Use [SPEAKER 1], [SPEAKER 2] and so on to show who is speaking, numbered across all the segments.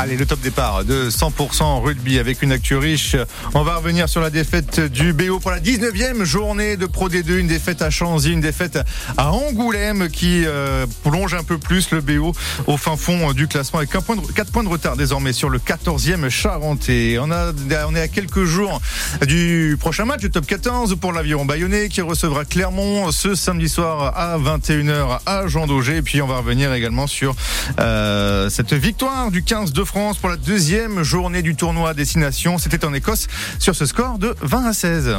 [SPEAKER 1] Allez, le top départ de 100% rugby avec une actu riche. On va revenir sur la défaite du BO pour la 19e journée de Pro D2. Une défaite à Chanzy, une défaite à Angoulême qui euh, plonge un peu plus le BO au fin fond du classement avec un point de, 4 points de retard désormais sur le 14e Charentais. On, a, on est à quelques jours du prochain match du top 14 pour l'aviron bayonnais qui recevra Clermont ce samedi soir à 21h à Jean Daugé. Et puis on va revenir également sur euh, cette victoire du 15 de France pour la deuxième journée du tournoi destination. C'était en Écosse sur ce score de 20 à 16.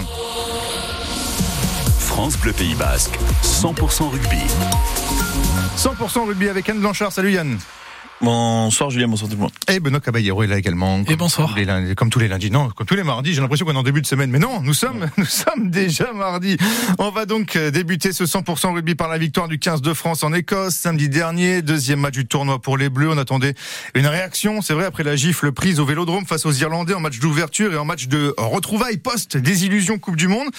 [SPEAKER 2] France Bleu Pays Basque, 100% rugby.
[SPEAKER 1] 100% rugby avec Anne Blanchard. Salut Yann.
[SPEAKER 3] Bonsoir Julien, bonsoir tout le monde.
[SPEAKER 1] Et Benoît Caballero est là également.
[SPEAKER 4] Et bonsoir.
[SPEAKER 1] Tous lundis, comme tous les lundis, non, comme tous les mardis. J'ai l'impression qu'on est en début de semaine, mais non, nous sommes, nous sommes déjà mardi. On va donc euh, débuter ce 100% rugby par la victoire du 15 de France en Écosse samedi dernier, deuxième match du tournoi pour les Bleus. On attendait une réaction, c'est vrai, après la gifle prise au Vélodrome face aux Irlandais en match d'ouverture et en match de retrouvailles post désillusion Coupe du Monde.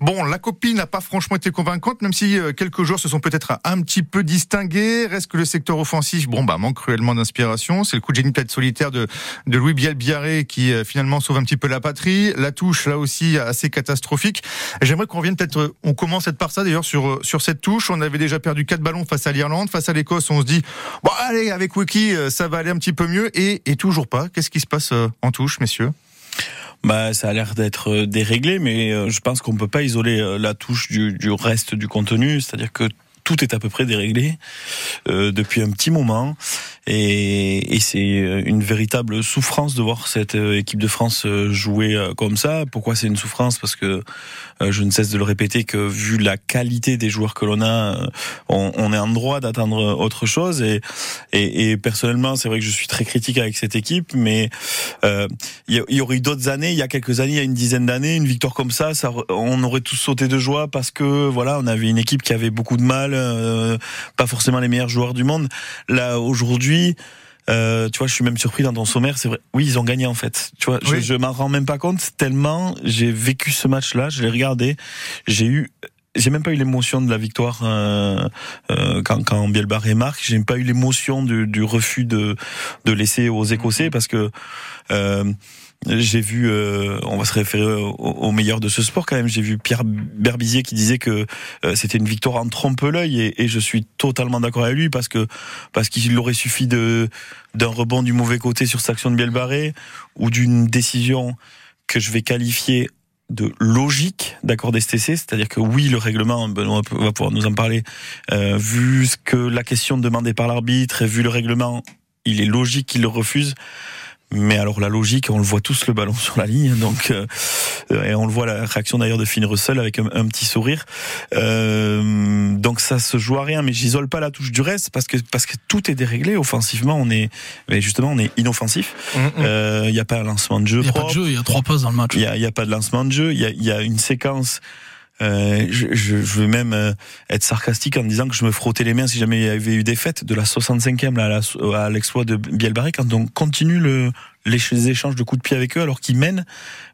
[SPEAKER 1] Bon, la copie n'a pas franchement été convaincante, même si euh, quelques joueurs se sont peut-être un petit peu distingués. Reste que le secteur offensif, bon, bah, manque cruellement d'inspiration. C'est le coup de génie peut-être solitaire de, de Louis Biel Biarré qui euh, finalement sauve un petit peu la patrie. La touche là aussi assez catastrophique. J'aimerais qu'on revienne peut-être, euh, on commence par ça d'ailleurs sur euh, sur cette touche. On avait déjà perdu quatre ballons face à l'Irlande, face à l'Écosse. On se dit bon allez avec Wiki ça va aller un petit peu mieux et, toujours pas. Qu'est-ce qui se passe en touche, messieurs?
[SPEAKER 3] Bah, ça a l'air d'être déréglé, mais je pense qu'on peut pas isoler la touche du, du reste du contenu. C'est-à-dire que tout est à peu près déréglé depuis un petit moment et, et c'est une véritable souffrance de voir cette euh, équipe de France euh, jouer euh, comme ça. Pourquoi c'est une souffrance? Parce que je ne cesse de le répéter que vu la qualité des joueurs que l'on a, on, est en droit d'attendre autre chose. Et, et, et personnellement, c'est vrai que je suis très critique avec cette équipe, mais il y, y, aurait eu d'autres années, il y a quelques années, il y a une dizaine d'années, une victoire comme ça, ça, on aurait tous sauté de joie parce que voilà, on avait une équipe qui avait beaucoup de mal, pas forcément les meilleurs joueurs du monde. Là aujourd'hui euh, tu vois, je suis même surpris dans ton sommaire. C'est vrai. Oui, ils ont gagné en fait. Tu vois, je, je m'en rends même pas compte tellement j'ai vécu ce match-là. Je l'ai regardé. J'ai eu j'ai même pas eu l'émotion de la victoire euh, euh, quand, quand Bielbarré marque. J'ai même pas eu l'émotion du, du, refus de, de laisser aux Écossais parce que euh, j'ai vu, euh, on va se référer au, meilleur de ce sport quand même. J'ai vu Pierre Berbizier qui disait que euh, c'était une victoire en trompe-l'œil et, je suis totalement d'accord avec lui parce que parce qu'il aurait suffi de d'un rebond du mauvais côté sur cette action de Bielbarré ou d'une décision que je vais qualifier de logique d'accord d'STC, c'est-à-dire que oui, le règlement, Benoît va pouvoir nous en parler, euh, vu ce que la question demandée par l'arbitre et vu le règlement, il est logique qu'il le refuse. Mais alors la logique, on le voit tous le ballon sur la ligne, donc euh, et on le voit la réaction d'ailleurs de Finn Russell avec un, petit sourire. Euh, donc ça se joue à rien, mais j'isole pas la touche du reste parce que parce que tout est déréglé offensivement. On est, mais justement, on est inoffensif. Il mm, mm. euh, y a pas un lancement de jeu.
[SPEAKER 4] Il y a pas de jeu. Il y a trois passes dans le match.
[SPEAKER 3] Il y a, a pas de lancement de jeu. Il y a, y a une séquence euh, je, je, veux même euh, être sarcastique en disant que je me frottais les mains si jamais il y avait eu des fêtes de la 65e là, à l'exploit de Bielbarré quand on continue le, les échanges de coups de pied avec eux alors qu'ils mènent.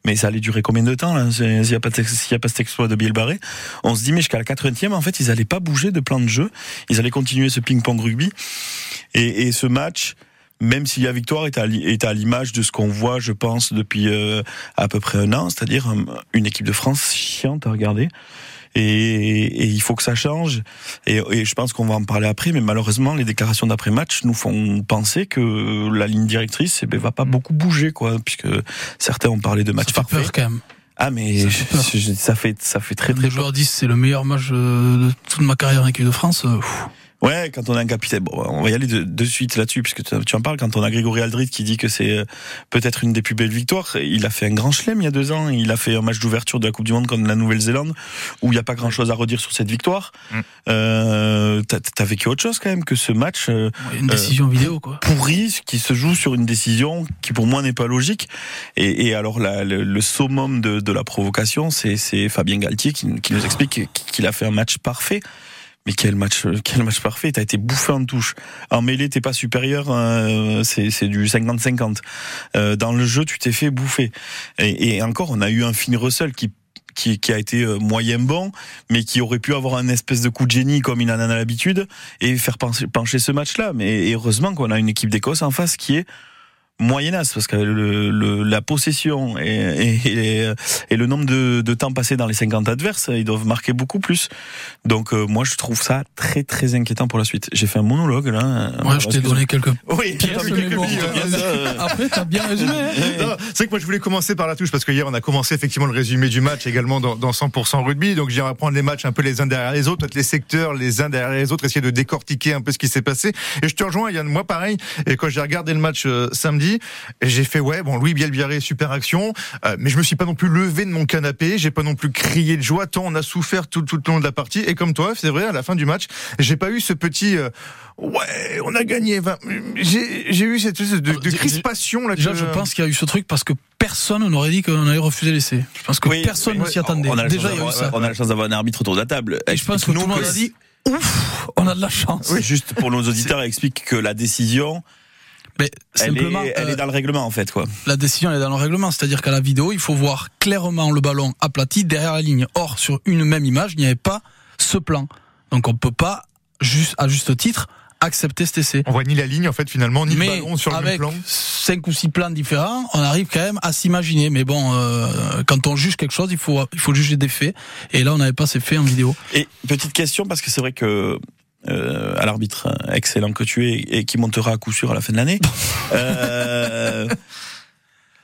[SPEAKER 3] Mais ça allait durer combien de temps s'il n'y a, pas a pas cet exploit de Bielbarré? On se dit mais jusqu'à la 80e en fait ils allaient pas bouger de plan de jeu. Ils allaient continuer ce ping-pong rugby. Et, et ce match, même si la victoire est à, l'image de ce qu'on voit, je pense, depuis euh, à peu près un an, c'est-à-dire euh, une équipe de France chiante à regarder. Et, il faut que ça change. Et, je pense qu'on va en parler après, mais malheureusement, les déclarations d'après-match nous font penser que la ligne directrice eh ben, va pas mm. beaucoup bouger, quoi, puisque certains ont parlé de match
[SPEAKER 4] ça fait Peur quand même.
[SPEAKER 3] Ah mais ça fait, ça fait très très.
[SPEAKER 4] Les joueurs disent c'est le meilleur match de toute ma carrière en équipe de France.
[SPEAKER 3] Ouais, quand on a un capitaine, bon, on va y aller de, de suite là-dessus, puisque tu en parles, quand on a Grégory Aldrit qui dit que c'est euh, peut-être une des plus belles victoires, il a fait un grand chelem il y a deux ans, il a fait un match d'ouverture de la Coupe du Monde contre la Nouvelle-Zélande, où il n'y a pas grand-chose à redire sur cette victoire. Mm. Euh, T'as vécu autre chose quand même que ce match. Euh,
[SPEAKER 4] une décision euh, vidéo, quoi.
[SPEAKER 3] Pourri, qui se joue sur une décision qui pour moi n'est pas logique. Et, et alors la, le, le, summum de, de la provocation, c'est Fabien Galtier qui, qui nous explique qu'il a fait un match parfait. Mais quel match, quel match parfait T'as été bouffé en touche. En mêlée, t'es pas supérieur, hein, c'est du 50-50. Euh, dans le jeu, tu t'es fait bouffer. Et, et, encore, on a eu un Finn Russell qui qui, qui, a été euh, moyen bon, mais qui aurait pu avoir un espèce de coup de génie comme il en a l'habitude et faire pencher, pencher ce match-là. Mais heureusement qu'on a une équipe d'Écosse en face qui est moyennasse parce que le, le, la possession et, et, et, le nombre de, de, temps passé dans les 50 adverses, ils doivent marquer beaucoup plus. Donc euh, moi je trouve ça très très inquiétant pour la suite. J'ai fait un monologue là.
[SPEAKER 4] Ouais, je t'ai donné quelques
[SPEAKER 3] oui,
[SPEAKER 4] pièces, quelques bon, euh, Après t'as bien résumé.
[SPEAKER 1] Hein. C'est que moi je voulais commencer par la touche parce que hier on a commencé effectivement le résumé du match également dans, dans 100% rugby. Donc j'irai prendre les matchs un peu les uns derrière les autres, les secteurs les uns derrière les autres, essayer de décortiquer un peu ce qui s'est passé. Et je te rejoins Yann, moi pareil. Et quand j'ai regardé le match j'ai fait ouais bon Louis Bielbiaré super action, euh, mais je me suis pas non plus levé de mon canapé, j'ai pas non plus crié de joie tant on a souffert tout, tout le long de la partie. Et comme toi, c'est vrai à la fin du match, j'ai pas eu ce petit euh, ouais on a gagné. j'ai eu cette espèce de, de crispation là.
[SPEAKER 4] Déjà, je pense qu'il y a eu ce truc parce que personne n'aurait dit qu'on allait refuser l'essai. Je pense que personne ne s'y attendait.
[SPEAKER 3] On a
[SPEAKER 4] Déjà,
[SPEAKER 3] il y a eu ça. On a la chance d'avoir un arbitre autour de la table.
[SPEAKER 4] Et je pense que tout le monde a dit ouf, on a de la chance.
[SPEAKER 3] Oui, juste pour nos auditeurs, explique que la décision.
[SPEAKER 4] Mais simplement,
[SPEAKER 3] elle, est, elle est dans le règlement en fait quoi.
[SPEAKER 4] La décision elle est dans le règlement, c'est-à-dire qu'à la vidéo il faut voir clairement le ballon aplati derrière la ligne. Or sur une même image il n'y avait pas ce plan, donc on peut pas juste à juste titre accepter cet essai.
[SPEAKER 1] On voit ni la ligne en fait finalement ni
[SPEAKER 4] mais
[SPEAKER 1] le ballon sur
[SPEAKER 4] avec
[SPEAKER 1] le plan.
[SPEAKER 4] cinq ou six plans différents, on arrive quand même à s'imaginer. Mais bon, euh, quand on juge quelque chose, il faut il faut juger des faits. Et là, on n'avait pas ces faits en vidéo.
[SPEAKER 3] Et petite question parce que c'est vrai que euh, à l'arbitre excellent que tu es et qui montera à coup sûr à la fin de l'année. euh,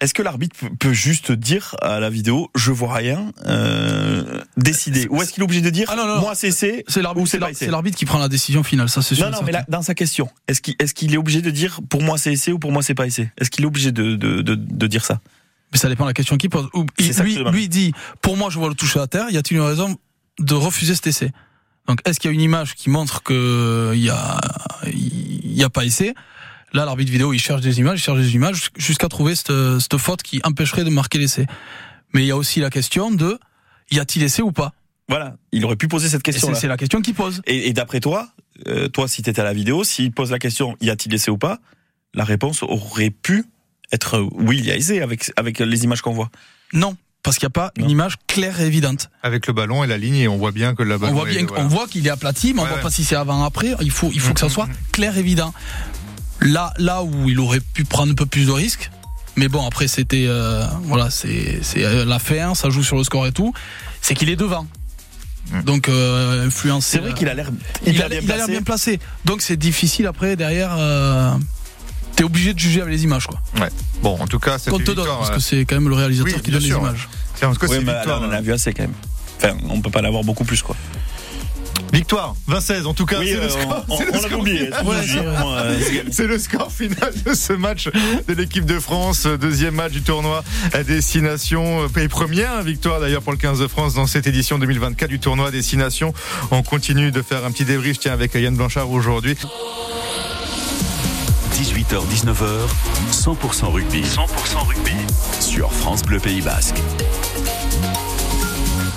[SPEAKER 3] est-ce que l'arbitre peut juste dire à la vidéo je vois rien, euh, décider? Ou est-ce qu'il est obligé de dire
[SPEAKER 4] ah non, non,
[SPEAKER 3] moi c'est c'est
[SPEAKER 4] c'est l'arbitre qui prend la décision finale, ça c'est sûr.
[SPEAKER 3] Non non, mais là, dans sa question, est-ce qu'il qu'il est obligé de dire pour moi c'est essai ou pour moi c'est pas essai Est-ce qu'il est obligé de, de, de, de dire ça?
[SPEAKER 4] Mais ça dépend de la question qu'il pose. Il, lui, lui dit pour moi je vois le toucher à terre, y a-t-il une raison de refuser cet essai? Donc est-ce qu'il y a une image qui montre que il y a il y a pas essai? Là, l'arbitre vidéo, il cherche des images, il cherche des images jusqu'à trouver cette, cette faute qui empêcherait de marquer l'essai. Mais il y a aussi la question de y a-t-il essai ou pas?
[SPEAKER 3] Voilà, il aurait pu poser cette question.
[SPEAKER 4] C'est la question qu'il pose.
[SPEAKER 3] Et, et d'après toi, euh, toi, si t'étais à la vidéo, s'il pose la question y a-t-il essai ou pas, la réponse aurait pu être oui, il y a essai avec avec les images qu'on voit.
[SPEAKER 4] Non, parce qu'il n'y a pas non. une image claire et évidente.
[SPEAKER 1] Avec le ballon et la ligne, et on voit bien que le ballon.
[SPEAKER 4] On voit bien,
[SPEAKER 1] est,
[SPEAKER 4] voilà. on voit qu'il est aplati, mais ouais, on voit ouais. pas si c'est avant après. Il faut, il faut mmh, que ça soit mmh. clair, évident. Là, là où il aurait pu prendre un peu plus de risques, mais bon, après c'était, euh, voilà, c'est, c'est euh, la fin, ça joue sur le score et tout. C'est qu'il est devant. Donc euh, influencé.
[SPEAKER 3] C'est vrai qu'il a l'air,
[SPEAKER 4] il, il, a, il a l'air bien placé. Donc c'est difficile après derrière. Euh, T'es obligé de juger avec les images, quoi.
[SPEAKER 1] Ouais. Bon, en tout cas,
[SPEAKER 4] c'est. Qu'on te donne, parce que c'est quand même le réalisateur
[SPEAKER 1] oui,
[SPEAKER 4] qui donne
[SPEAKER 1] sûr,
[SPEAKER 4] les images.
[SPEAKER 1] C'est en tout cas,
[SPEAKER 3] oui,
[SPEAKER 1] c'est
[SPEAKER 3] mais
[SPEAKER 1] victoire.
[SPEAKER 3] on en a vu assez quand même. Enfin, on peut pas l'avoir beaucoup plus, quoi.
[SPEAKER 1] Victoire, 20-16 en tout cas.
[SPEAKER 3] Oui,
[SPEAKER 1] c'est
[SPEAKER 3] euh,
[SPEAKER 1] le score,
[SPEAKER 3] on,
[SPEAKER 1] c'est
[SPEAKER 3] on, on l'a oublié.
[SPEAKER 1] C'est le score final de ce match de l'équipe de France. Deuxième match du tournoi Destination. Et première victoire d'ailleurs pour le 15 de France dans cette édition 2024 du tournoi Destination. On continue de faire un petit débrief tiens, avec Yann Blanchard aujourd'hui.
[SPEAKER 2] 18h, 19h, 100% rugby. 100% rugby. Sur France Bleu Pays Basque.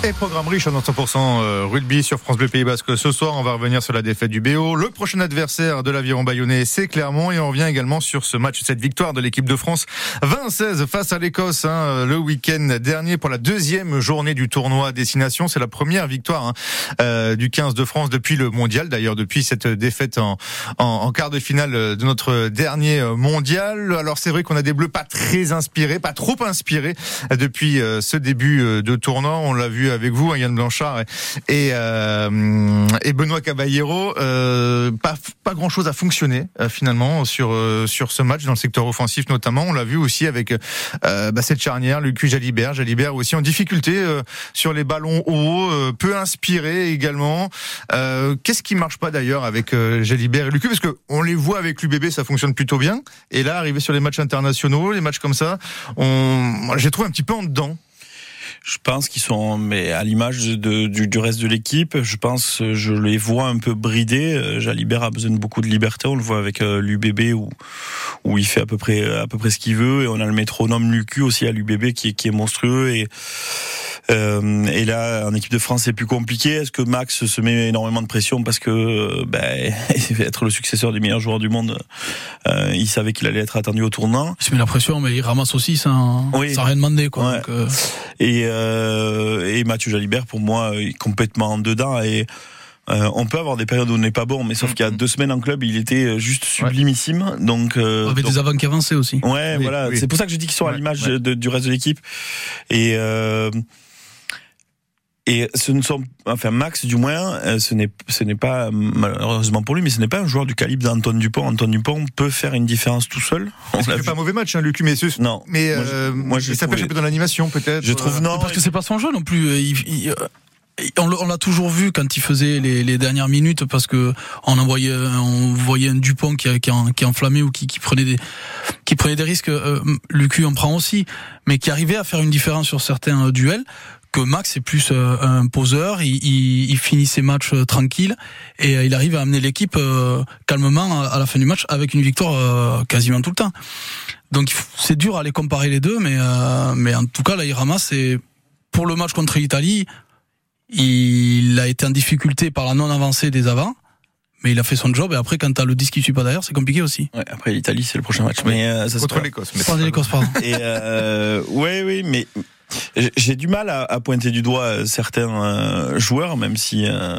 [SPEAKER 1] Et programme riche en 100% rugby sur France Bleu Pays Basque. Ce soir, on va revenir sur la défaite du BO. Le prochain adversaire de l'aviron bayonnais, c'est Clermont. Et on revient également sur ce match, cette victoire de l'équipe de France 20-16 face à l'Écosse hein, le week-end dernier pour la deuxième journée du tournoi Destination. C'est la première victoire hein, euh, du 15 de France depuis le mondial. D'ailleurs, depuis cette défaite en, en, en, quart de finale de notre dernier mondial. Alors, c'est vrai qu'on a des bleus pas très inspirés, pas trop inspirés depuis ce début de tournoi. On l'a vu avec vous, Yann Blanchard et, euh, et Benoît Caballero. Euh, pas, pas grand chose a fonctionné euh, finalement sur euh, sur ce match dans le secteur offensif notamment. On l'a vu aussi avec bah, cette charnière, Lucu Jalibert, Jalibert aussi en difficulté sur les ballons hauts, peu inspiré également. Qu'est-ce qui marche pas d'ailleurs avec Jalibert et Lucu parce que on les voit avec l'UBB, ça fonctionne plutôt bien. Et là, arrivé sur les matchs internationaux, les matchs comme ça, on, j'ai trouvé un petit peu en dedans
[SPEAKER 3] je pense qu'ils sont mais à l'image du, du, reste de l'équipe. Je pense, je les vois un peu bridés. Jalibert a besoin de beaucoup de liberté. On le voit avec euh, l'UBB où où il fait à peu près à peu près ce qu'il veut. Et on a le métronome Lucu aussi à l'UBB qui est qui est monstrueux et euh, et là, en équipe de France, c'est plus compliqué. Est-ce que Max se met énormément de pression parce que ben, il va être le successeur des meilleurs joueurs du monde euh, Il savait qu'il allait être attendu au tournant?
[SPEAKER 4] Il se met la pression, mais il ramasse aussi sans, oui. sans rien demander. Quoi.
[SPEAKER 3] Ouais.
[SPEAKER 4] Donc, euh...
[SPEAKER 3] et, et Mathieu Jalibert, pour moi, est complètement en dedans. Et Euh, on peut avoir des périodes où on n'est pas bon, mais sauf qu'il y a deux semaines en club, il était juste sublimissime. Donc,
[SPEAKER 4] euh, avait des avants qui avançaient aussi.
[SPEAKER 3] Ouais, voilà. C'est pour ça que je dis qu'ils sont à l'image du reste de l'équipe. Et euh, et ce ne sont, enfin Max du moins, euh, ce n'est, ce n'est pas malheureusement pour lui, mais ce n'est pas un joueur du calibre d'Antoine Dupont. Antoine Dupont peut faire une différence tout seul.
[SPEAKER 1] On fait pas un mauvais match, hein, Luc, mais
[SPEAKER 3] non.
[SPEAKER 1] Mais euh, moi, je, ça pêche un peu dans l'animation, peut-être.
[SPEAKER 3] Je trouve non,
[SPEAKER 4] parce que c'est pas son jeu non plus. Il, on l'a toujours vu quand il faisait les, les, dernières minutes parce que on envoyait on voyait un Dupont qui, qui, qui enflammait ou qui, qui, prenait des qui prenait des risques. Euh, Lucu en prend aussi, mais qui arrivait à faire une différence sur certains euh, duels que Max est plus euh, un poseur, il, il, il, finit ses matchs euh, tranquilles et euh, il arrive à amener l'équipe calmement à la fin du match avec une victoire quasiment tout le temps. Donc c'est dur à les comparer les deux, mais mais en tout cas là il ramasse et pour le match contre l'Italie, il a été en difficulté par la non avancée des avants. Mais il a fait son job et après quand t'as le disque qui suit pas derrière c'est compliqué aussi.
[SPEAKER 3] Ouais, après l'Italie c'est le prochain match. Mais
[SPEAKER 1] ça contre l'Écosse.
[SPEAKER 4] l'Écosse pardon.
[SPEAKER 3] Et euh, ouais oui mais j'ai du mal à, à, pointer du doigt euh, certains euh, joueurs, même si, euh,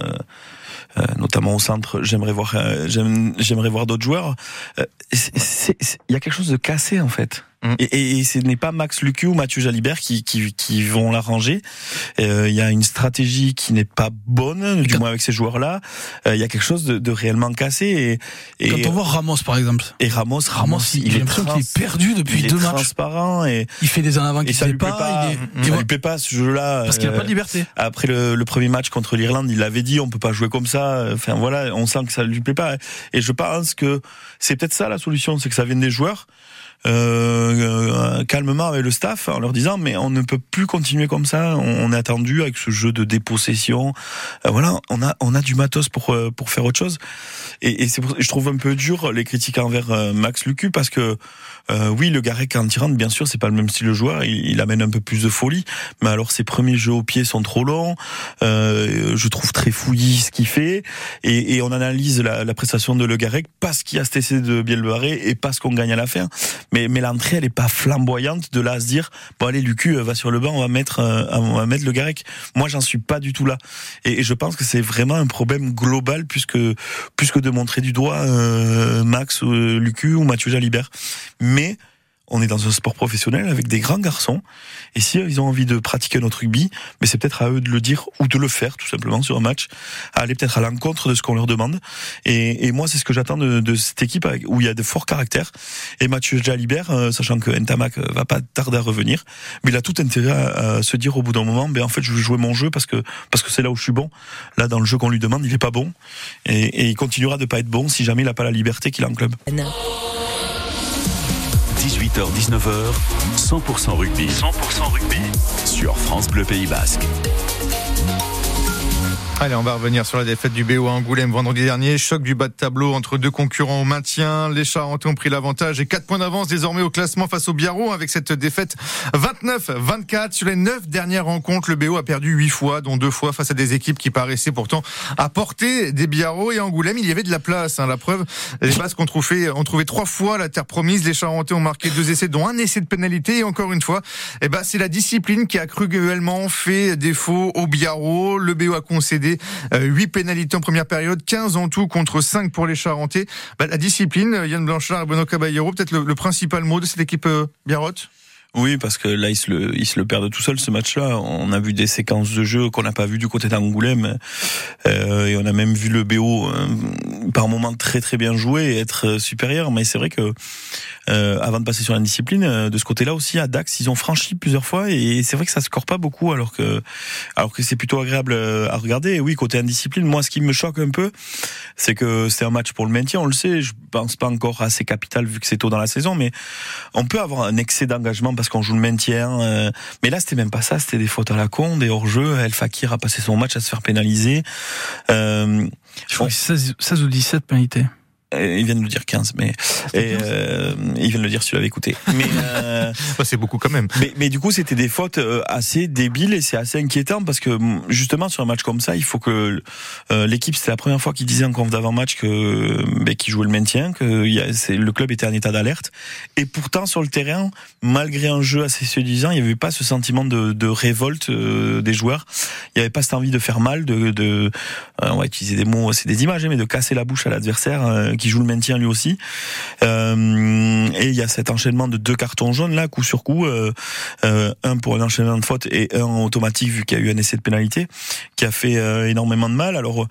[SPEAKER 3] euh notamment au centre, j'aimerais voir, j'aimerais voir d'autres joueurs. Il y a quelque chose de cassé en fait. Mm. Et, et, ce n'est pas Max Lucu ou Mathieu Jalibert qui, qui, qui vont l'arranger. Euh, il y a une stratégie qui n'est pas bonne, du moins avec ces joueurs-là. Euh, il y a quelque chose de, de réellement cassé. Et,
[SPEAKER 4] et, quand on voit Ramos, par exemple.
[SPEAKER 3] Et Ramos, Ramos, il, est
[SPEAKER 4] trans... qu'il est perdu depuis deux matchs.
[SPEAKER 3] transparent et
[SPEAKER 4] il fait des en avant qui
[SPEAKER 3] ça
[SPEAKER 4] lui
[SPEAKER 3] plaît pas. Il est... Ça lui plaît pas ce jeu-là.
[SPEAKER 4] Parce qu'il n'y a pas de euh, liberté.
[SPEAKER 3] Après le, le premier match contre l'Irlande, il avait dit on peut pas jouer comme ça. Enfin voilà, on sent que ça lui plaît pas. Et je pense que c'est peut-être ça la solution, c'est que ça vienne des joueurs euh, calmement avec le staff en leur disant mais on ne peut plus continuer comme ça. On, est attendu avec ce jeu de dépossession. Euh, voilà, on a on a du matos pour euh, pour faire autre chose. Et, et c'est je trouve un peu dur les critiques envers euh, Max Lucu parce que euh, oui, le Garec en tirant, bien sûr, c'est pas le même style de joueur. Il, il, amène un peu plus de folie, mais alors ses premiers jeux au pied sont trop longs. Je trouve très fouillis ce qu'il fait, et, et, on analyse la, la prestation de Le Garec parce qu'il y a ce essai de Bielbarré et parce qu'on gagne à la fin. Mais, mais l'entrée, elle est pas flamboyante de là à se dire bon allez, Lucu va sur le banc, on va mettre, on va mettre Le Garec. Moi, j'en suis pas du tout là, et, je pense que c'est vraiment un problème global puisque puisque de montrer du doigt euh, Max, euh, Lucu ou Mathieu Jalibert. Mais on est dans un sport professionnel avec des grands garçons. Et si ils ont envie de pratiquer notre rugby, mais c'est peut-être à eux de le dire ou de le faire tout simplement sur un match, à aller peut-être à l'encontre de ce qu'on leur demande. Et, et moi, c'est ce que j'attends de, de, cette équipe où il y a de forts caractères. Et Mathieu Jalibert, euh, sachant que Ntamak va pas tarder à revenir, mais il a tout intérêt à, se dire au bout d'un moment, ben en fait, je vais jouer mon jeu parce que parce que c'est là où je suis bon. Là, dans le jeu qu'on lui demande, il est pas bon, et, et il continuera de pas être bon si jamais il a pas la liberté qu'il a en club.
[SPEAKER 2] 18h-19h, 100% rugby. 100% rugby. Sur France Bleu Pays Basque.
[SPEAKER 1] Allez, on va revenir sur la défaite du BO à Angoulême vendredi dernier. Choc du bas de tableau entre deux concurrents au maintien. Les Charentais ont pris l'avantage et 4 points d'avance désormais au classement face au Biarro avec cette défaite 29-24 sur les 9 dernières rencontres. Le BO a perdu 8 fois, dont deux fois face à des équipes qui paraissaient pourtant à portée des Biarro et Angoulême. Il y avait de la place. Hein. La preuve, les Basques ont trouvé, ont trouvé trois fois la terre promise. Les Charentais ont marqué deux essais, dont un essai de pénalité. Et encore une fois, eh ben, c'est la discipline qui a cruellement fait défaut au Biarro. Le BO a concédé 8 euh, pénalités en première période, 15 en tout contre 5 pour les Charentais. Bah, la discipline, Yann Blanchard et Benoît Caballero, peut-être le, principal mot de cette équipe euh, Biarrotte?
[SPEAKER 3] Oui, parce que là, ils se le, ils le perdent tout seul ce match-là. On a vu des séquences de jeu qu'on n'a pas vu du côté d'Angoulême, euh, et on a même vu le BO euh, par moments très très bien jouer et être supérieur. Mais c'est vrai que euh, avant de passer sur la discipline, euh, de ce côté-là aussi, à Dax, ils ont franchi plusieurs fois, et c'est vrai que ça score pas beaucoup, alors que, alors que c'est plutôt agréable à regarder. Et oui, côté indiscipline, moi, ce qui me choque un peu, c'est que c'est un match pour le maintien. On le sait. Je pense pas encore assez capital vu que c'est tôt dans la saison, mais on peut avoir un excès d'engagement parce qu'on joue le maintien. Euh, mais là, c'était même pas ça. C'était des fautes à la con, des hors-jeu. El Fakir a passé son match à se faire pénaliser.
[SPEAKER 4] Euh, Je crois que 16, 16 ou 17 pénalités.
[SPEAKER 3] Ils viennent de le dire 15, mais et, euh, ils viennent de le dire si tu l'avais écouté. Mais
[SPEAKER 1] euh, c'est beaucoup quand même.
[SPEAKER 3] Mais, mais du coup, c'était des fautes euh, assez débiles et c'est assez inquiétant parce que mm, justement sur un match comme ça, il faut que euh, l'équipe, c'était la première fois qu'ils disaient en conf d'avant-match que bah, qu'ils jouaient le maintien, que y a, le club était en état d'alerte. Et pourtant sur le terrain, malgré un jeu assez séduisant, il n'y avait pas ce sentiment de, de révolte des joueurs. Il n'y avait pas cette envie de faire mal, de, de on va utiliser des mots, c'est des images, hein, mais de casser la bouche à l'adversaire qui joue le maintien lui aussi. Euh, et il y a cet enchaînement de deux cartons jaunes là, coup sur coup, euh, euh, un pour un enchaînement de fautes et un automatique vu qu'il y a eu un essai de pénalité qui a fait énormément de mal. Alors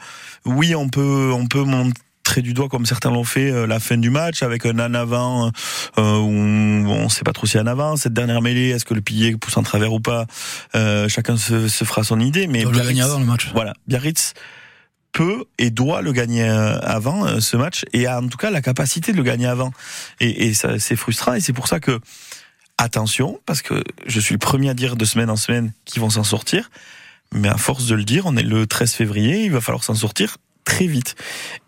[SPEAKER 3] oui, on peut on peut montrer du doigt comme certains l'ont fait la fin du match avec un en avant où on sait pas trop si en avant cette dernière mêlée est-ce que le pilier pousse en travers ou pas chacun se, fera son idée mais
[SPEAKER 4] Biarritz, avant le match
[SPEAKER 3] voilà Biarritz peut et doit le gagner euh, avant euh, ce match et a en tout cas la capacité de le gagner avant. Et, et ça, c'est frustrant et c'est pour ça que attention, parce que je suis le premier à dire de semaine en semaine qu'ils vont s'en sortir, mais à force de le dire, on est le 13 février, il va falloir s'en sortir très vite.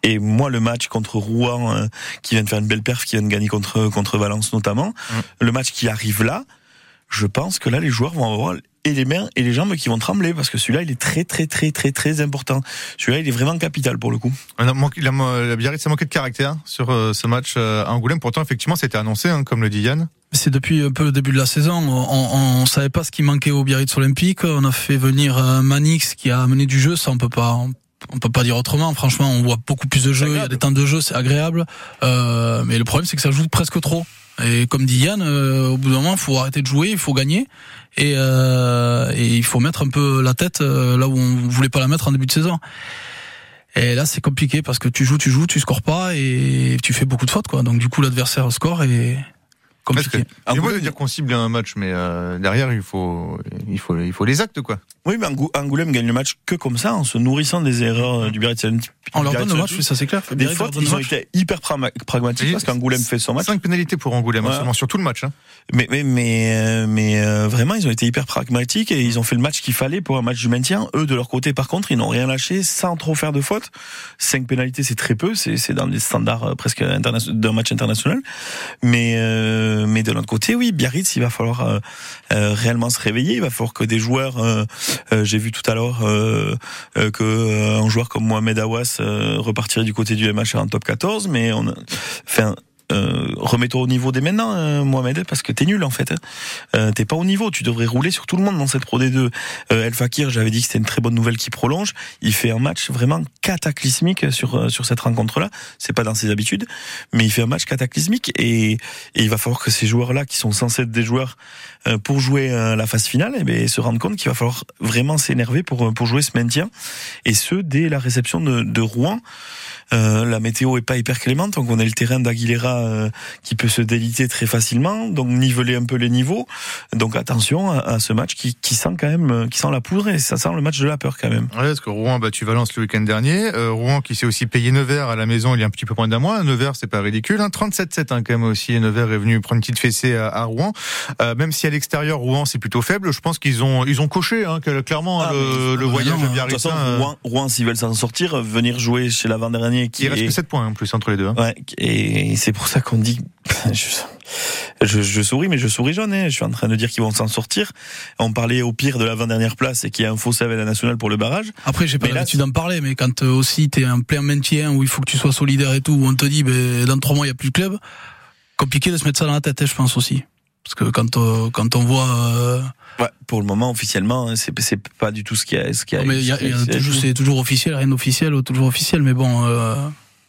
[SPEAKER 3] Et moi, le match contre Rouen, euh, qui vient de faire une belle perf, qui vient de gagner contre contre Valence notamment, mmh. le match qui arrive là, je pense que là, les joueurs vont avoir et les mains et les jambes qui vont trembler parce que celui-là il est très très très très très important. Celui-là il est vraiment capital pour le coup.
[SPEAKER 1] Il a, la Biarritz a manqué de caractère sur euh, ce match euh, à Angoulême. Pourtant effectivement c'était annoncé hein, comme le dit Yann.
[SPEAKER 4] C'est depuis un peu le début de la saison. On, on, savait pas ce qui manquait au Biarritz Olympique. On a fait venir euh, Manix qui a amené du jeu. Ça on peut pas. On, peut pas dire autrement. Franchement, on voit beaucoup plus de jeux. Il y a des temps de jeu, c'est agréable. Euh, mais le problème, c'est que ça joue presque trop. Et comme dit Yann, au bout d'un moment, il faut arrêter de jouer, il faut gagner et, euh, et il faut mettre un peu la tête euh, là où on voulait pas la mettre en début de saison. Et là, c'est compliqué parce que tu joues, tu joues, tu scores pas et tu fais beaucoup de fautes, quoi. Donc du coup, l'adversaire score et compliqué.
[SPEAKER 1] C'est beau de dire qu'on cible un match, mais euh, derrière, il faut, il faut, il faut les actes, quoi.
[SPEAKER 3] Oui, mais Angoulême gagne le match que comme ça, en se nourrissant des erreurs euh, du Biarritz.
[SPEAKER 4] On leur donne le match, ça c'est clair.
[SPEAKER 3] Des fois, ils ont été hyper pragmatiques parce qu'Angoulême fait son match.
[SPEAKER 1] Cinq pénalités pour Angoulême, ouais. sur tout le match. Hein.
[SPEAKER 3] Mais mais mais, euh, mais euh, vraiment, ils ont été hyper pragmatiques et ils ont fait le match qu'il fallait pour un match du maintien. Eux, de leur côté, par contre, ils n'ont rien lâché sans trop faire de fautes. Cinq pénalités, c'est très peu, c'est dans les standards presque d'un match international. Mais mais de l'autre côté, oui, Biarritz, il va falloir réellement se réveiller. Il va falloir que des joueurs euh, j'ai vu tout à l'heure euh, euh, que un joueur comme Mohamed Awas repartirait du côté du MH en top 14, mais on, enfin, euh, remets-toi au niveau des maintenant, euh, Mohamed, parce que t'es nul en fait. Hein. Euh, t'es pas au niveau. Tu devrais rouler sur tout le monde dans cette Pro D2. Euh, El Fakir, j'avais dit que c'était une très bonne nouvelle qui prolonge. Il fait un match vraiment cataclysmique sur euh, sur cette rencontre-là. C'est pas dans ses habitudes, mais il fait un match cataclysmique et, et il va falloir que ces joueurs-là, qui sont censés être des joueurs pour jouer la phase finale, eh ben, se rendent compte qu'il va falloir vraiment s'énerver pour pour jouer ce maintien. Et ce dès la réception de, de Rouen. La météo est pas hyper clémente, donc on a le terrain d'Aguilera euh, qui peut se déliter très facilement, donc niveler un peu les niveaux. Donc attention à, ce match qui, qui, sent quand même, euh, qui sent la poudre et ça sent le match de la peur quand même.
[SPEAKER 1] Ouais, parce que Rouen a battu Valence le week-end dernier. Rouen qui s'est aussi payé Nevers à la maison il y a un petit peu moins d'un mois. Nevers, c'est pas ridicule. Hein. 37-7 hein, quand même aussi. Nevers est venu prendre une petite fessée à, Rouen. même si à l'extérieur Rouen c'est plutôt faible, je pense qu'ils ont ils ont coché hein, clairement ah, le, le, voyage bien De façon,
[SPEAKER 3] Rouen, Rouen s'ils veulent s'en sortir, venir jouer chez l'avant-dernier
[SPEAKER 1] qui il reste que 7 points en plus entre les deux. Hein.
[SPEAKER 3] Ouais, et c'est pour ça qu'on dit. Je, je, souris, mais je souris jaune. Hein. Je suis en train de dire qu'ils vont s'en sortir. On parlait au pire de l'avant-dernière place et qu'il y a un save à la nationale pour le barrage.
[SPEAKER 4] Après, j'ai pas l'habitude d'en parler, mais quand euh, aussi t'es un plein maintien où il faut que tu sois solidaire et tout, où on te dit, ben, dans trois mois il y a plus de club, compliqué de se mettre ça dans la tête, hein, je pense aussi. Parce que quand euh, quand on voit euh,
[SPEAKER 3] Ouais, pour le moment, officiellement, hein, c'est pas du tout ce qui a ce qui a.
[SPEAKER 4] mais y a, toujours c'est toujours officiel, rien d'officiel ou toujours officiel, mais bon.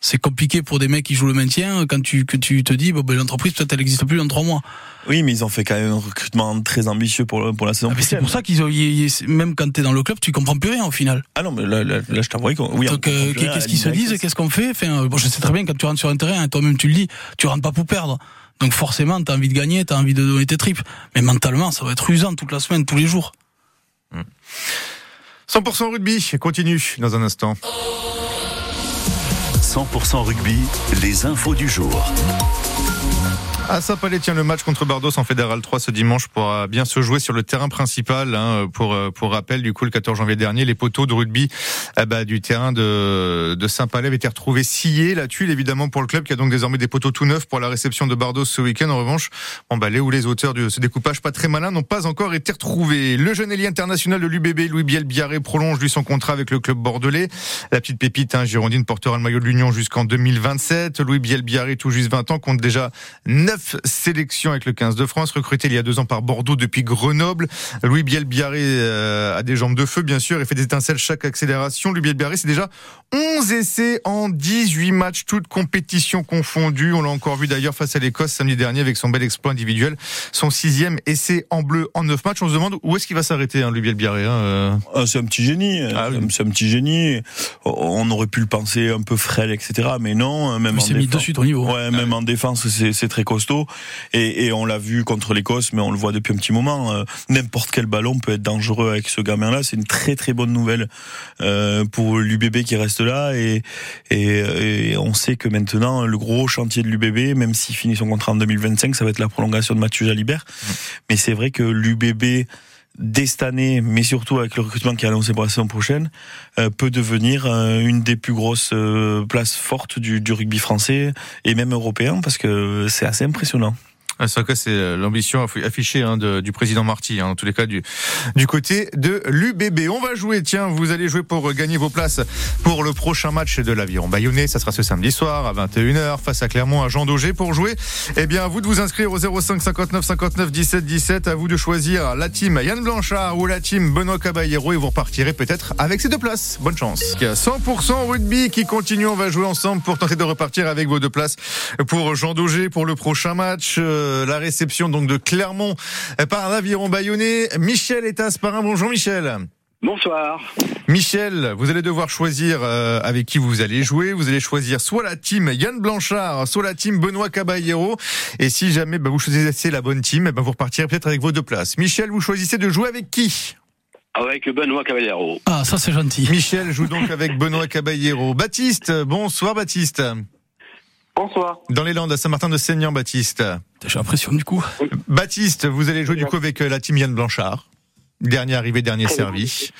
[SPEAKER 4] Euh, c'est compliqué pour des mecs qui jouent le maintien quand tu que tu te dis bon ben l'entreprise peut-être elle n'existe plus dans trois mois.
[SPEAKER 3] Oui, mais ils ont fait quand même un recrutement très ambitieux pour pour la saison.
[SPEAKER 4] Ah, c'est pour ça qu'ils ont même quand t'es dans le club, tu comprends plus rien au final.
[SPEAKER 3] Ah non, mais là, là, je t'avoue qu'on oui.
[SPEAKER 4] Donc euh, qu'est-ce qu'ils se disent, qu'est-ce qu'on fait? Enfin, bon, je sais très bien quand tu rentres sur un terrain, toi-même tu le dis, tu rentres pas pour perdre. Donc forcément, t'as envie de gagner, t'as envie de donner tes tripes. Mais mentalement, ça va être usant toute la semaine, tous les jours.
[SPEAKER 1] 100% hmm. rugby continue dans un instant.
[SPEAKER 2] 100% rugby, les infos du jour.
[SPEAKER 1] Saint-Palais, tiens, le match contre Bardos en Fédéral 3 ce dimanche pourra bien se jouer sur le terrain principal. Hein, pour pour rappel, du coup, le 14 janvier dernier, les poteaux de rugby eh ben, du terrain de, de Saint-Palais avaient été retrouvés sciés. La tuile, évidemment, pour le club qui a donc désormais des poteaux tout neufs pour la réception de Bardos ce week-end. En revanche, bon, bah, les ou les auteurs de ce découpage pas très malin n'ont pas encore été retrouvés. Le jeune ailier international de l'UBB, Louis Biel Biarré, prolonge lui son contrat avec le club bordelais. La petite pépite, hein, Girondine portera le maillot de l'Union jusqu'en 2027. Louis Biel Biarré, tout juste 20 ans, compte déjà 9 sélection avec le 15 de France, recruté il y a deux ans par Bordeaux depuis Grenoble. Louis Biel-Biarré euh, a des jambes de feu, bien sûr, et fait des étincelles chaque accélération. Louis Biel-Biarré, c'est déjà 11 essais en 18 matchs, toutes compétitions confondues. On l'a encore vu d'ailleurs face à l'Écosse samedi dernier avec son bel exploit individuel. Son sixième essai en bleu en 9 matchs. On se demande où est-ce qu'il va s'arrêter, hein, Louis Biel-Biarré. Hein, euh.
[SPEAKER 3] ah, c'est un petit génie. Ah c'est un petit génie. On aurait pu le penser un peu frêle, etc. Mais non, même en
[SPEAKER 4] défense. Mis de suite au niveau.
[SPEAKER 3] Ouais, même en défense, c'est très costaud. Et, et on l'a vu contre l'Écosse, mais on le voit depuis un petit moment. Euh, n'importe quel ballon peut être dangereux avec ce gamin-là. C'est une très très bonne nouvelle euh, pour l'UBB qui reste là. Et, et, on sait que maintenant, le gros chantier de l'UBB, même s'il finit son contrat en 2025, ça va être la prolongation de Mathieu Jalibert. Mmh. Mais c'est vrai que l'UBB dès cette année, mais surtout avec le recrutement qui est annoncé pour la saison prochaine, euh, peut devenir une des plus grosses places fortes du, du rugby français et même européen parce que c'est assez impressionnant.
[SPEAKER 1] Ah, c'est c'est euh, l'ambition affichée hein, de, du président Marty, hein, en tous les cas du, du côté de l'UBB. On va jouer, tiens, vous allez jouer pour gagner vos places pour le prochain match de l'Aviron Bayonnais. Ça sera ce samedi soir à 21h face à Clermont à Jean Daugé pour jouer. Eh bien, à vous de vous inscrire au 05 59 59 17 17. À vous de choisir la team Yann Blanchard ou la team Benoît Caballero et vous repartirez peut-être avec ces deux places. Bonne chance. 100% rugby qui continue. On va jouer ensemble pour tenter de repartir avec vos deux places pour Jean Daugé pour le prochain match. Euh, la réception donc de Clermont par l'aviron bayonnais. Michel est à Asparin. Bonjour Michel.
[SPEAKER 5] Bonsoir.
[SPEAKER 1] Michel, vous allez devoir choisir euh, avec qui vous allez jouer. Vous allez choisir soit la team Yann Blanchard, soit la team Benoît Caballero. Et si jamais bah, vous choisissez la bonne team, bah, vous repartirez peut-être avec vos deux places. Michel, vous choisissez de jouer avec qui?
[SPEAKER 5] Avec Benoît Caballero.
[SPEAKER 4] Ah, ça c'est gentil.
[SPEAKER 1] Michel joue donc avec Benoît Caballero. Baptiste, bonsoir Baptiste.
[SPEAKER 5] Bonsoir.
[SPEAKER 1] Dans les Landes, à Saint-Martin de Seignan, Baptiste.
[SPEAKER 4] J'ai l'impression du coup.
[SPEAKER 1] Baptiste, vous allez jouer du coup avec euh, la team Yann Blanchard. Dernier arrivé, dernier servi.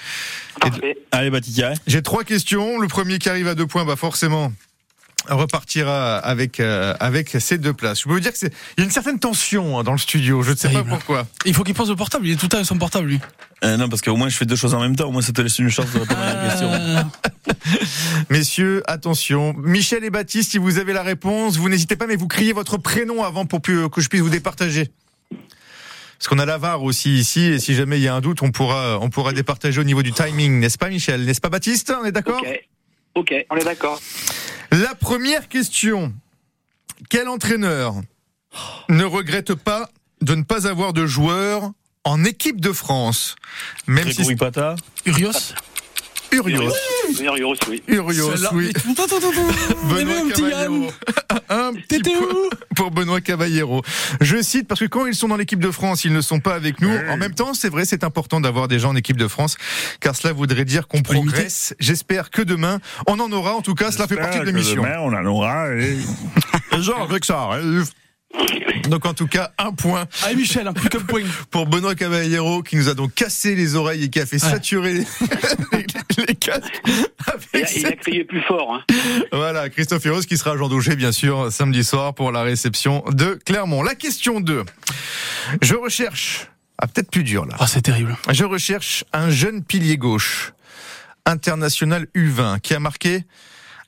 [SPEAKER 3] Allez, Baptiste.
[SPEAKER 1] J'ai trois questions. Le premier qui arrive à deux points, bah forcément, repartira avec euh, avec ces deux places. Je peux vous dire que c'est il y a une certaine tension hein, dans le studio. Je ne sais pas pourquoi.
[SPEAKER 4] Il faut qu'il pose le portable. Il est tout le temps avec son portable lui.
[SPEAKER 3] Euh, non, parce qu'au moins je fais deux choses en même temps. Au moins ça te laisse une chance de répondre à la question. Euh.
[SPEAKER 1] Messieurs, attention. Michel et Baptiste, si vous avez la réponse, vous n'hésitez pas, mais vous criez votre prénom avant pour que je puisse vous départager. Parce qu'on a l'avare aussi ici, et si jamais il y a un doute, on pourra, on pourra départager au niveau du timing, n'est-ce pas, Michel? N'est-ce pas, Baptiste? On est d'accord?
[SPEAKER 5] Ok, ok, on est d'accord.
[SPEAKER 1] La première question. Quel entraîneur ne regrette pas de ne pas avoir de joueurs en équipe de France?
[SPEAKER 3] Même Grégory si Pata.
[SPEAKER 4] Urios
[SPEAKER 1] Urios.
[SPEAKER 5] Urios, oui.
[SPEAKER 1] Urios, oui.
[SPEAKER 4] Benoît Caballero.
[SPEAKER 1] Un petit pour Benoît Caballero. Je cite parce que quand ils sont dans l'équipe de France, ils ne sont pas avec nous. En même temps, c'est vrai, c'est important d'avoir des gens en équipe de France, car cela voudrait dire qu'on progresse. J'espère que demain, on en aura. En tout cas, cela fait partie de l'émission.
[SPEAKER 3] Demain, on en aura.
[SPEAKER 1] Genre avec ça. Donc en tout cas un point.
[SPEAKER 4] Allez Michel, un plus qu'un point
[SPEAKER 1] pour Benoît Caballero qui nous a donc cassé les oreilles et qui a fait saturer les, casques.
[SPEAKER 5] il, a, crié plus fort. Hein.
[SPEAKER 1] Voilà, Christophe Hirose qui sera à Jean Daugé bien sûr samedi soir pour la réception de Clermont. La question 2. Je recherche, ah peut-être plus dur là.
[SPEAKER 4] Ah c'est terrible.
[SPEAKER 1] Je recherche un jeune pilier gauche international U20 qui a marqué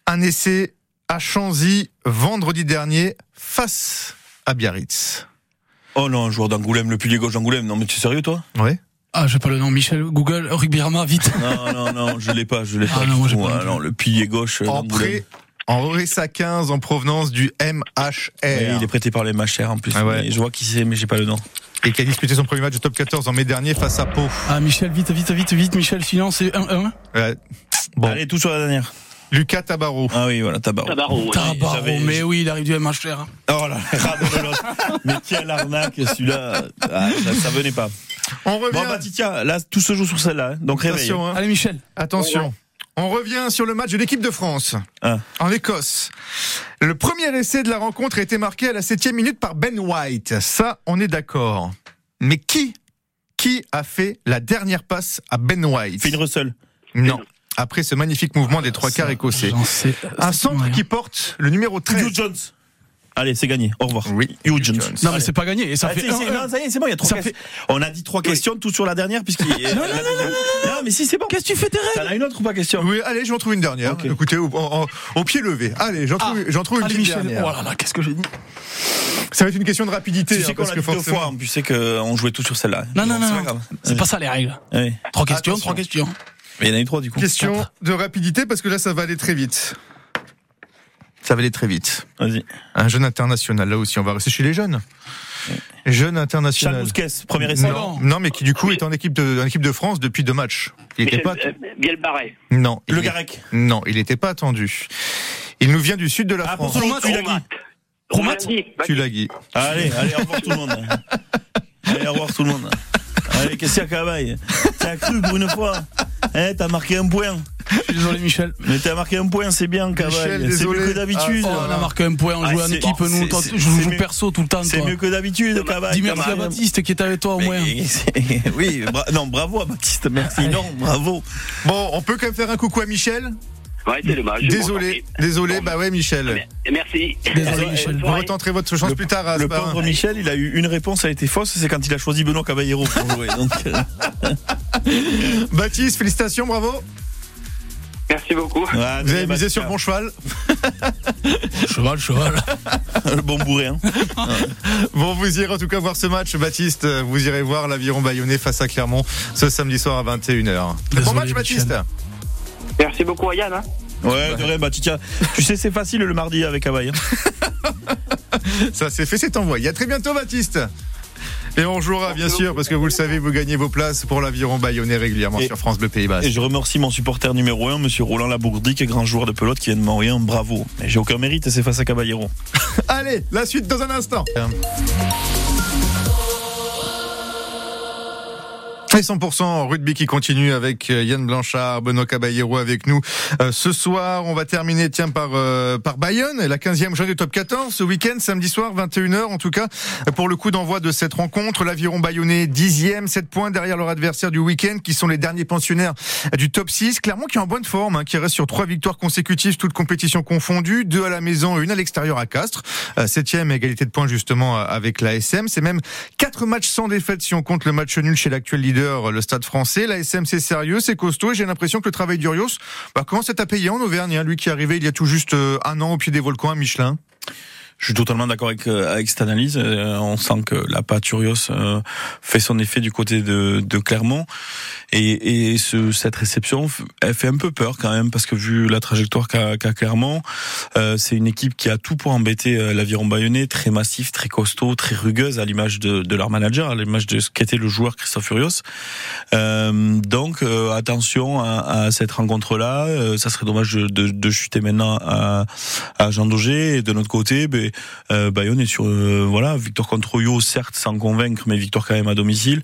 [SPEAKER 1] un essai à Chanzy vendredi dernier face à Biarritz.
[SPEAKER 3] Oh non, un joueur d'Angoulême, le pilier gauche d'Angoulême. Non, mais tu es sérieux, toi?
[SPEAKER 1] Oui.
[SPEAKER 4] Ah, j'ai pas le nom. Michel, Google, Rugby Rama, vite.
[SPEAKER 3] Non, non, non, je l'ai pas, je l'ai ah pas. Non, moi, pas non, le pilier gauche
[SPEAKER 1] en prêt, en RSA 15 en provenance du MHR.
[SPEAKER 3] il est prêté par les MHR en plus. Ah ouais. Je vois qui c'est, mais j'ai pas le nom.
[SPEAKER 1] Et qui a disputé son premier match de top 14 en mai dernier face à Pau.
[SPEAKER 4] Ah, Michel, vite, vite, vite, vite, Michel, sinon c'est 1-1.
[SPEAKER 3] Ouais. Bon. Allez, tout sur la dernière.
[SPEAKER 1] Lucas Tabarot.
[SPEAKER 3] Ah oui, voilà, Tabarot.
[SPEAKER 5] Tabarot,
[SPEAKER 4] Tabarot mais oui, il arrive du MHR.
[SPEAKER 3] Oh là, mais quelle arnaque celui-là. Ah, ça, venait pas.
[SPEAKER 1] On revient.
[SPEAKER 3] Bon, bah, tiens, là, tout se joue sur celle-là. Hein. donc réveille.
[SPEAKER 1] Attention,
[SPEAKER 4] hein. Allez, Michel.
[SPEAKER 1] Attention. On revient sur le match de l'équipe de France
[SPEAKER 3] Ah.
[SPEAKER 1] en Écosse. Le premier essai de la rencontre a été marqué à la septième minute par Ben White. Ça, on est d'accord. Mais qui, qui a fait la dernière passe à Ben White?
[SPEAKER 3] Finn Russell.
[SPEAKER 1] Non. Après ce magnifique mouvement des trois quarts écossais.
[SPEAKER 4] Sais-
[SPEAKER 1] Un centre qui porte le numéro 13.
[SPEAKER 3] Hugh Jones. Allez, c'est gagné. Au revoir.
[SPEAKER 1] Oui,
[SPEAKER 3] Hugh Jones.
[SPEAKER 1] Jones.
[SPEAKER 4] Non, mais c'est pas gagné. Et ça
[SPEAKER 3] Ah,
[SPEAKER 4] fait
[SPEAKER 3] non, ça y est, c'est bon, il y a trois questions. On a dit trois questions, tout sur la dernière, puisqu'il. non, non, non, non, mais si, c'est bon.
[SPEAKER 4] Qu'est-ce que tu fais tes
[SPEAKER 3] T'en
[SPEAKER 4] règles
[SPEAKER 3] as une autre ou pas question?
[SPEAKER 1] Oui, allez, j'en trouve une dernière. Écoutez, au, au- au pied levé. Allez, j'en trouve, j'en trouve une
[SPEAKER 4] Allez,
[SPEAKER 1] petite
[SPEAKER 4] Michel.
[SPEAKER 1] dernière.
[SPEAKER 4] Oh là là, qu'est-ce que j'ai dit?
[SPEAKER 1] Ça va être une question de rapidité.
[SPEAKER 3] Tu sais
[SPEAKER 1] hein,
[SPEAKER 3] qu'on l'a deux
[SPEAKER 1] forcément-
[SPEAKER 3] fois, hein, tu sais qu'on jouait tout sur celle-là.
[SPEAKER 4] Non, non, non.
[SPEAKER 3] C'est
[SPEAKER 4] non.
[SPEAKER 3] pas.
[SPEAKER 4] C'est ça les règles. Trois questions, trois questions.
[SPEAKER 3] Mais il y en a eu trois, du coup.
[SPEAKER 1] Question
[SPEAKER 4] Quatre.
[SPEAKER 1] de rapidité parce que là, ça va aller très vite. Ça va aller très vite.
[SPEAKER 3] Vas-y.
[SPEAKER 1] Un jeune international, là aussi, on va rester chez les jeunes. Jeune
[SPEAKER 3] Charles
[SPEAKER 1] international.
[SPEAKER 3] Bousquet, premier essai.
[SPEAKER 1] Non, non, mais qui du coup est en équipe de, en équipe de France depuis deux matchs. Il n'était pas.
[SPEAKER 5] euh, Biel Barret.
[SPEAKER 1] Non. il
[SPEAKER 3] Le Garec.
[SPEAKER 1] Non, il n'était pas attendu. Il nous vient du sud de la
[SPEAKER 3] Ah,
[SPEAKER 1] France.
[SPEAKER 3] pour Solomon, tu l'as
[SPEAKER 5] Romat.
[SPEAKER 3] dit.
[SPEAKER 5] Romat.
[SPEAKER 1] Tu l'as dit.
[SPEAKER 3] Allez, allez, au revoir tout le monde. Allez, au revoir tout le monde. Allez, qu'est-ce qu'il y a, Cavaille T'as cru pour une fois? Eh, t'as marqué un point.
[SPEAKER 4] Je suis désolé, Michel.
[SPEAKER 3] Mais t'as marqué un point, c'est bien, Cavaille. C'est mieux que d'habitude.
[SPEAKER 1] Ah,
[SPEAKER 4] Oh, on a marqué un point, on
[SPEAKER 3] Ah,
[SPEAKER 4] joue en équipe, nous, je joue
[SPEAKER 3] mieux-
[SPEAKER 4] perso tout le temps,
[SPEAKER 3] C'est mieux que d'habitude, Cavaille.
[SPEAKER 4] Dis merci à. Baptiste qui est avec toi au moins.
[SPEAKER 3] oui, bra- non, bravo à Baptiste, merci, non, bravo.
[SPEAKER 1] Bon, on peut quand même faire un coucou à Michel?
[SPEAKER 5] Ouais, c'est dommage.
[SPEAKER 1] Désolé,
[SPEAKER 5] Bon,
[SPEAKER 1] désolé.
[SPEAKER 5] Bon.
[SPEAKER 1] Bah ouais, Michel.
[SPEAKER 5] Merci.
[SPEAKER 4] Désolé, Michel.
[SPEAKER 1] Vous retenterez votre chance
[SPEAKER 3] Le-
[SPEAKER 1] plus tard. à
[SPEAKER 3] Le
[SPEAKER 1] Aspar.
[SPEAKER 3] pauvre Michel, il a eu une réponse, a été fausse, c'est quand il a choisi Benoît Caballero pour jouer. Donc, euh,
[SPEAKER 1] Baptiste, félicitations, bravo.
[SPEAKER 5] Merci beaucoup.
[SPEAKER 1] Vous avez misé sur le bon cheval.
[SPEAKER 4] Cheval, cheval.
[SPEAKER 3] le bon bourré. Hein.
[SPEAKER 1] Bon, vous irez en tout cas voir ce match, Baptiste. Vous irez voir l'aviron bayonnais face à Clermont ce samedi soir à 21h. Bon
[SPEAKER 4] Désolé,
[SPEAKER 1] match, Baptiste.
[SPEAKER 4] Michel.
[SPEAKER 5] Merci beaucoup à Yann. hein.
[SPEAKER 3] Ouais, de rien, bah, tu, tiens, tu sais, c'est facile le mardi avec Cavaille. hein.
[SPEAKER 1] Ça c'est fait, c'est envoyé. À très bientôt, Baptiste. Et on jouera bien sûr, parce que vous le savez, vous gagnez vos places pour l'aviron bayonnais régulièrement
[SPEAKER 3] Et-
[SPEAKER 1] sur France Bleu Pays Basque.
[SPEAKER 3] Et je remercie mon supporter numéro 1, monsieur Roland Labourdic, grand joueur de pelote qui vient de m'envoyer un bravo. Mais j'ai aucun mérite et c'est face à Caballero.
[SPEAKER 1] Allez, la suite dans un instant. Et 100% rugby qui continue avec euh, Yann Blanchard, Benoît Caballero avec nous. Euh, ce soir, on va terminer tiens par euh, par Bayonne, la 15e journée du top 14 ce week-end samedi soir 21h en tout cas pour le coup d'envoi de cette rencontre, l'aviron bayonnais 10e, 7 points derrière leur adversaire du week-end qui sont les derniers pensionnaires du top 6. Clermont qui est en bonne forme, hein, qui reste sur trois victoires consécutives toutes compétitions confondues, deux à la maison et une à l'extérieur à Castres. Euh, Septième égalité de points justement euh, avec l'ASM. C'est même quatre matchs sans défaite si on compte le match nul chez l'actuel leader, le Stade français. L'ASM c'est sérieux, c'est costaud et j'ai l'impression que le travail d'Urios bah, commence à payer en Auvergne. hein. lui qui est arrivé il y a tout juste euh, un an au pied des volcans à Michelin.
[SPEAKER 3] Je suis totalement d'accord avec, euh, avec cette analyse. Euh, on sent que la Paturios euh, fait son effet du côté de, de Clermont. Et, et ce, cette réception, elle fait un peu peur quand même, parce que vu la trajectoire qu'a qu'a Clermont, euh, c'est une équipe qui a tout pour embêter euh, l'aviron bayonnais, très massif, très costaud, très rugueuse, à l'image de, de leur manager, à l'image de ce qu'était le joueur Christophe Furios. Euh, donc attention à, à cette rencontre-là. Ça serait dommage de, de, de chuter maintenant à, à Jean Daugé. Et de notre côté, ben, euh, Bayonne est sur euh, voilà victoire contre Oyo, certes sans convaincre, mais victoire quand même à domicile.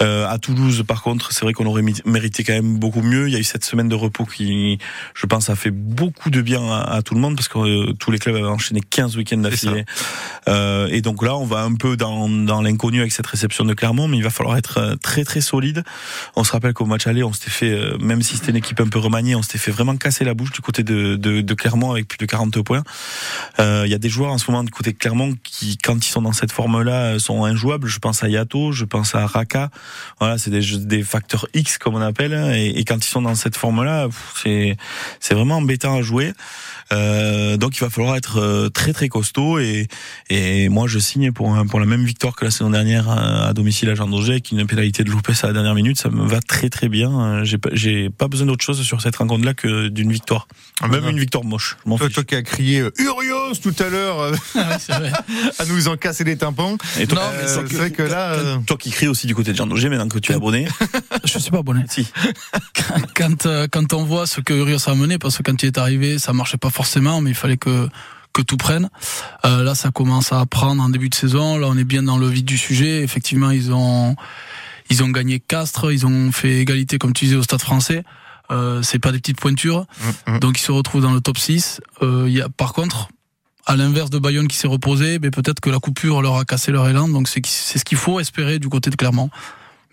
[SPEAKER 3] Euh, à Toulouse, par contre, c'est vrai qu'on aurait mérité quand même beaucoup mieux. Il y a eu cette semaine de repos qui, je pense, a fait beaucoup de bien à, à tout le monde parce que euh, tous les clubs avaient enchaîné 15 week-ends d'affilée. Euh, et donc là, on va un peu dans, dans l'inconnu avec cette réception de Clermont, mais il va falloir être euh, très très solide. On se rappelle qu'au match aller, on s'était fait, même si c'était une équipe un peu remaniée, on s'était fait vraiment casser la bouche du côté de, de, de Clermont avec plus de 40 points. Euh, Il y a des joueurs en ce moment du côté de Clermont qui, quand ils sont dans cette forme-là, sont injouables. Je pense à Yato, je pense à Raka. Voilà, c'est des, facteurs X comme on appelle. hein. Et, et quand ils sont dans cette forme-là, c'est c'est vraiment embêtant à jouer. Euh, donc il va falloir être euh, très très costaud et, et moi je signe pour pour la même victoire que la saison dernière à, à domicile à Jean Daugé avec une pénalité de Loupes à la dernière minute ça me va très très bien Euh, j'ai pas j'ai pas besoin d'autre chose sur cette rencontre là que d'une victoire même une victoire moche je
[SPEAKER 1] Toi, toi qui as crié euh, Urios tout à l'heure euh,
[SPEAKER 4] Ah oui, c'est vrai.
[SPEAKER 1] à nous en casser les tympans.
[SPEAKER 3] et toi,
[SPEAKER 4] Non,
[SPEAKER 1] Euh,
[SPEAKER 4] mais
[SPEAKER 1] vrai que là, euh,
[SPEAKER 3] toi qui cries aussi du côté de Jean Daugé maintenant que tu es abonné
[SPEAKER 4] Je suis pas abonné.
[SPEAKER 3] si
[SPEAKER 4] Quand, euh, quand on voit ce que Urios a mené, parce que quand il est arrivé, ça marchait pas forcément, mais il fallait que que tout prenne. Euh, là, ça commence à prendre en début de saison. Là, on est bien dans le vif du sujet. Effectivement, ils ont ils ont gagné Castres, ils ont fait égalité, comme tu disais, au Stade Français. Euh, c'est pas des petites pointures. Mm, mm. Donc, ils se retrouvent dans le top 6. Euh, y a, par contre, à l'inverse de Bayonne qui s'est reposé, mais peut-être que la coupure leur a cassé leur élan. Donc, c'est ce qu'il faut espérer du côté de Clermont.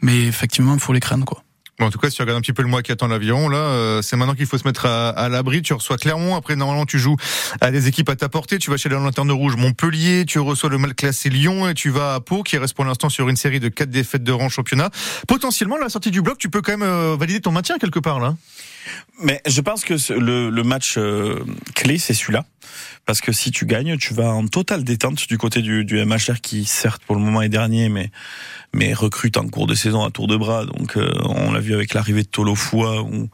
[SPEAKER 4] Mais effectivement, il faut les craindre, quoi
[SPEAKER 1] en tout cas, si tu regardes un petit peu le mois qui attend l'avion, là, euh, c'est maintenant qu'il faut se mettre à, l'abri. Tu reçois Clermont. Après, normalement, tu joues à des équipes à ta portée. Tu vas chez la Lanterne Rouge Montpellier. Tu reçois le mal classé Lyon et tu vas à Pau, qui reste pour l'instant sur une série de quatre défaites de rang championnat. Potentiellement, à la sortie du bloc, tu peux quand même euh, valider ton maintien quelque part, là.
[SPEAKER 3] Mais je pense que le, match euh, clé, c'est celui-là. Parce que si tu gagnes, tu vas en totale détente du côté du, du MHR qui, certes, pour le moment est dernier, mais mais recrute en cours de saison à tour de bras. Donc euh, on l'a vu avec l'arrivée de Tolofoua, où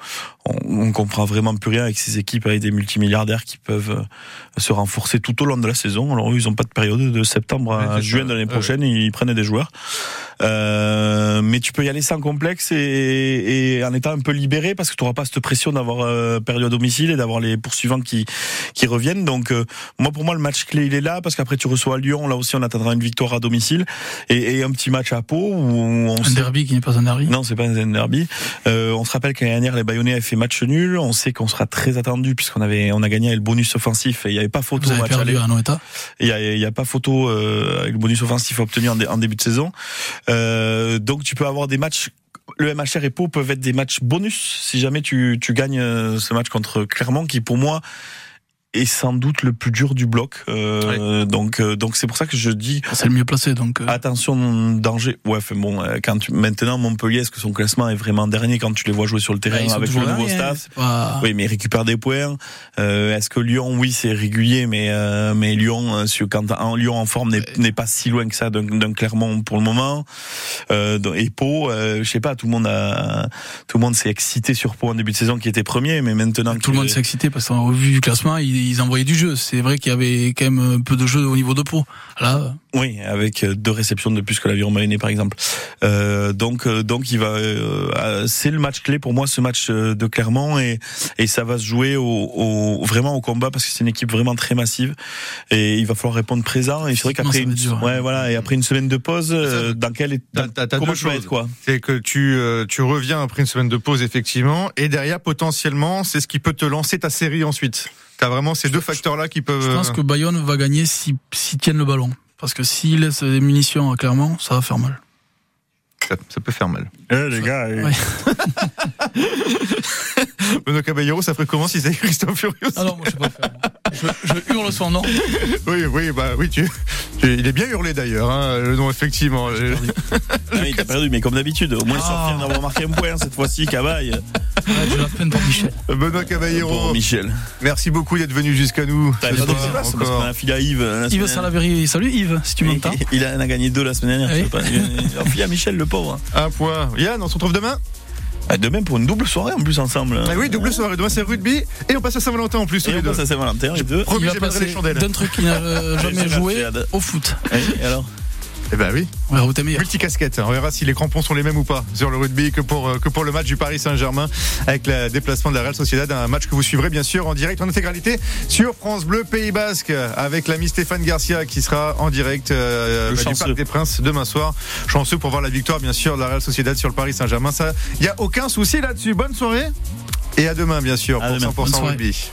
[SPEAKER 3] on, on comprend vraiment plus rien avec ces équipes avec des multimilliardaires qui peuvent euh, se renforcer tout au long de la saison. Alors ils n'ont pas de période de septembre à juin de l'année prochaine, ils prennent des joueurs. Euh, mais tu peux y aller sans complexe et, et, en étant un peu libéré parce que tu n'auras pas cette pression d'avoir euh, perdu à domicile et d'avoir les poursuivants qui qui reviennent. Donc euh, moi pour moi le match clé il est là parce qu'après tu reçois Lyon, là aussi on attendra une victoire à domicile et, et un petit match à Pau où on
[SPEAKER 4] un derby qui n'est pas un derby?
[SPEAKER 3] Non c'est pas un derby. Euh, on se rappelle qu'année dernière les Bayonnais avaient fait match nul. On sait qu'on sera très attendu puisqu'on avait on a gagné avec le bonus offensif et il n'y avait pas photo.
[SPEAKER 4] Vous avez perdu à
[SPEAKER 3] Il y a, a pas photo euh, avec le bonus offensif obtenu en, en début de saison. Euh, donc tu peux avoir des matchs le MHR et Pau peuvent être des matchs bonus si jamais tu, gagnes euh, ce match contre Clermont qui pour moi est sans doute le plus dur du bloc. Euh, Donc euh, donc c'est pour ça que je dis
[SPEAKER 4] c'est le mieux placé donc euh.
[SPEAKER 3] attention danger. Ouais, fait bon euh, quand tu, maintenant Montpellier est-ce que son classement est vraiment dernier quand tu les vois jouer sur le terrain avec le nouveau staff? Oui, mais il récupère des points. est-ce que Lyon oui, c'est régulier mais mais Lyon quand en Lyon en forme n'est pas si loin que ça d'un Clermont pour le moment. et Pau, je sais pas, tout le monde a tout le monde s'est excité sur Pau en début de saison qui était premier mais maintenant
[SPEAKER 4] tout le monde s'est excité parce qu'en revue du classement, il ils envoyaient du jeu. C'est vrai qu'il y avait quand même un peu de jeu au niveau de Pau. Là,
[SPEAKER 3] oui, avec deux réceptions de plus que l'avion Mayonnaise par exemple. Euh, donc euh, donc il va, euh, c'est le match clé pour moi, ce match euh, de Clermont et et ça va se jouer au, au vraiment au combat parce que c'est une équipe vraiment très massive et il va falloir répondre présent. Et c'est vrai qu'après une, ouais voilà et après une semaine de pause, dans quel comment tu vas être quoi?
[SPEAKER 1] C'est que tu tu reviens après une semaine de pause effectivement et derrière potentiellement c'est ce qui peut te lancer ta série ensuite. T'as vraiment ces deux facteurs-là qui peuvent.
[SPEAKER 4] Je pense que Bayonne va gagner s'ils si, tiennent le ballon. Parce que s'ils laissent des munitions, clairement, ça va faire mal.
[SPEAKER 1] Ça, ça peut faire mal.
[SPEAKER 3] Eh les gars. Eh.
[SPEAKER 4] Ouais.
[SPEAKER 1] Benoît Caballero, ça ferait comment si c'était Christophe Furios
[SPEAKER 4] Ah non, moi je sais pas faire. Je, je, hurle son nom.
[SPEAKER 1] Oui, oui, bah oui, tu, tu il est bien hurlé d'ailleurs, hein, le nom effectivement.
[SPEAKER 3] Ah, il t'a perdu, mais comme d'habitude, au moins ah. sortir d'avoir marqué un point cette fois-ci, Cavaille.
[SPEAKER 4] Ouais, la peine pour Michel.
[SPEAKER 1] Benoît Caballero.
[SPEAKER 3] Michel.
[SPEAKER 1] Merci beaucoup d'être venu jusqu'à nous.
[SPEAKER 3] T'as pas parce qu'on a un fil à Yves.
[SPEAKER 4] Yves Salaberry. Salut Yves, si tu m'entends.
[SPEAKER 3] Il en a gagné deux la semaine dernière. Oui. Pas. Il a Michel, le pauvre.
[SPEAKER 1] Un point. Yann, on se retrouve demain
[SPEAKER 3] ah, demain pour une double soirée en plus ensemble.
[SPEAKER 1] Ah oui, double soirée. Demain c'est rugby et on passe à Saint-Valentin en plus.
[SPEAKER 3] Et on passe à Saint-Valentin les deux.
[SPEAKER 4] Il va passer d'un truc qu'il n'a jamais joué au foot.
[SPEAKER 3] Et alors?
[SPEAKER 1] Eh ben oui.
[SPEAKER 4] On verra où t'es meilleur.
[SPEAKER 1] Multicasquette. On verra si les crampons sont les mêmes ou pas sur le rugby que pour, euh, que pour le match du Paris Saint-Germain avec le déplacement de la Real Sociedad. Un match que vous suivrez bien sûr en direct en intégralité sur France Bleu Pays Basque avec l'ami Stéphane Garcia qui sera en direct euh, bah, du Parc des Princes demain soir. Chanceux pour voir la victoire bien sûr de la Real Sociedad sur le Paris Saint-Germain. Ça, il y a aucun souci là-dessus. Bonne soirée et à demain bien sûr pour 100% rugby.